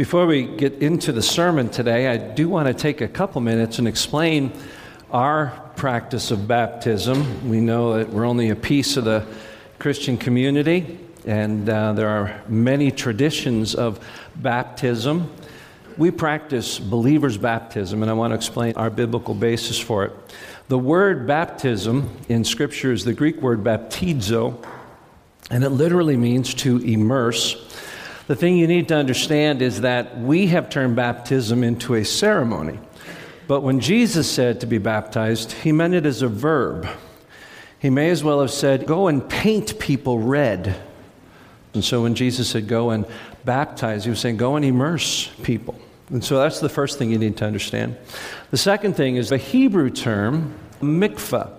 Before we get into the sermon today, I do want to take a couple minutes and explain our practice of baptism. We know that we're only a piece of the Christian community, and uh, there are many traditions of baptism. We practice believers' baptism, and I want to explain our biblical basis for it. The word baptism in Scripture is the Greek word baptizo, and it literally means to immerse. The thing you need to understand is that we have turned baptism into a ceremony. But when Jesus said to be baptized, he meant it as a verb. He may as well have said, Go and paint people red. And so when Jesus said, Go and baptize, he was saying, Go and immerse people. And so that's the first thing you need to understand. The second thing is the Hebrew term, mikvah.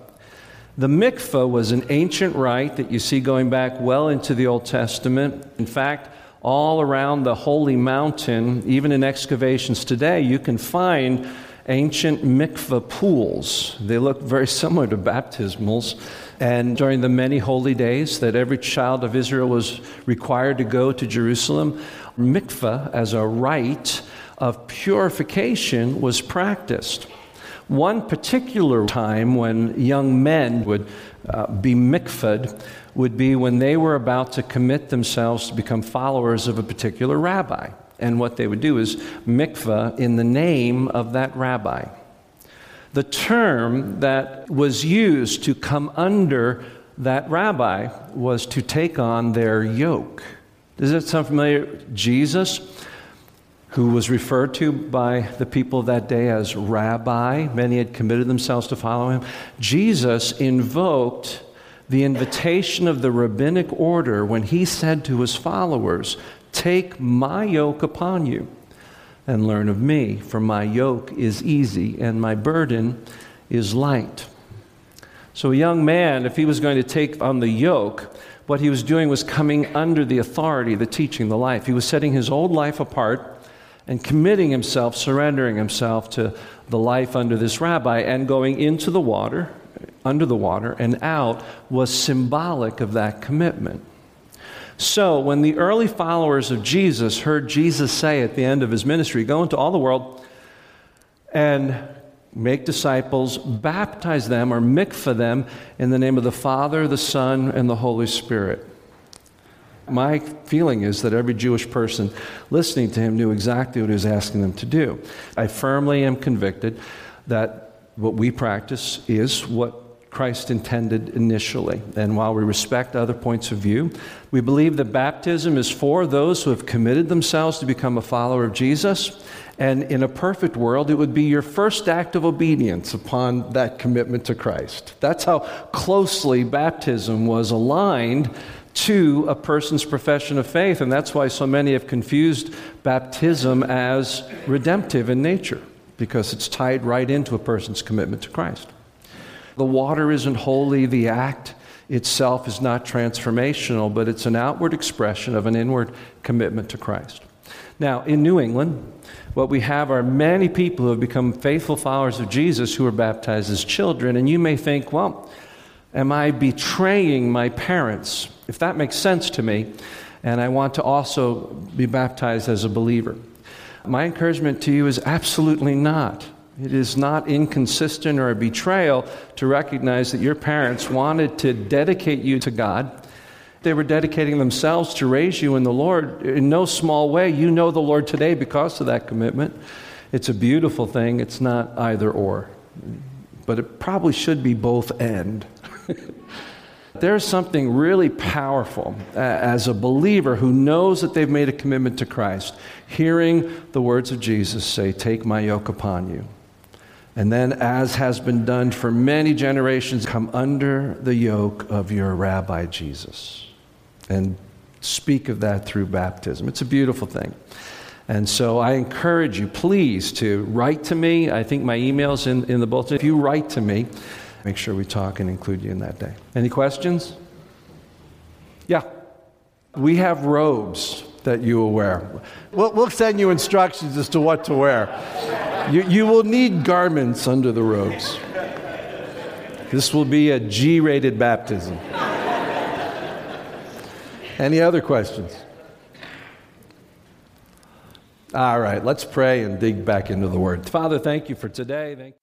The mikvah was an ancient rite that you see going back well into the Old Testament. In fact, all around the Holy Mountain, even in excavations today, you can find ancient mikveh pools. They look very similar to baptismals. And during the many holy days that every child of Israel was required to go to Jerusalem, mikveh, as a rite of purification was practiced. One particular time when young men would uh, be mikvahed would be when they were about to commit themselves to become followers of a particular rabbi. And what they would do is mikvah in the name of that rabbi. The term that was used to come under that rabbi was to take on their yoke. Does that sound familiar? Jesus, who was referred to by the people of that day as rabbi, many had committed themselves to follow him. Jesus invoked the invitation of the rabbinic order when he said to his followers, Take my yoke upon you and learn of me, for my yoke is easy and my burden is light. So, a young man, if he was going to take on the yoke, what he was doing was coming under the authority, the teaching, the life. He was setting his old life apart and committing himself, surrendering himself to the life under this rabbi, and going into the water, under the water, and out was symbolic of that commitment. So, when the early followers of Jesus heard Jesus say at the end of his ministry, Go into all the world and make disciples, baptize them or mikvah them in the name of the Father, the Son, and the Holy Spirit. My feeling is that every Jewish person listening to him knew exactly what he was asking them to do. I firmly am convicted that what we practice is what Christ intended initially. And while we respect other points of view, we believe that baptism is for those who have committed themselves to become a follower of Jesus. And in a perfect world, it would be your first act of obedience upon that commitment to Christ. That's how closely baptism was aligned to a person's profession of faith. And that's why so many have confused baptism as redemptive in nature, because it's tied right into a person's commitment to Christ. The water isn't holy, the act itself is not transformational, but it's an outward expression of an inward commitment to Christ. Now, in New England, what we have are many people who have become faithful followers of Jesus who are baptized as children, and you may think, well, am I betraying my parents? If that makes sense to me, and I want to also be baptized as a believer. My encouragement to you is absolutely not. It is not inconsistent or a betrayal to recognize that your parents wanted to dedicate you to God. They were dedicating themselves to raise you in the Lord. In no small way, you know the Lord today because of that commitment. It's a beautiful thing. It's not either or. But it probably should be both and. There's something really powerful uh, as a believer who knows that they've made a commitment to Christ, hearing the words of Jesus say, Take my yoke upon you. And then, as has been done for many generations, come under the yoke of your rabbi Jesus. And speak of that through baptism. It's a beautiful thing. And so I encourage you, please, to write to me. I think my email's in, in the bulletin. If you write to me, make sure we talk and include you in that day. Any questions? Yeah. We have robes that you will wear. We'll, we'll send you instructions as to what to wear. You, you will need garments under the robes. This will be a G rated baptism. Any other questions? All right, let's pray and dig back into the Word. Father, thank you for today. Thank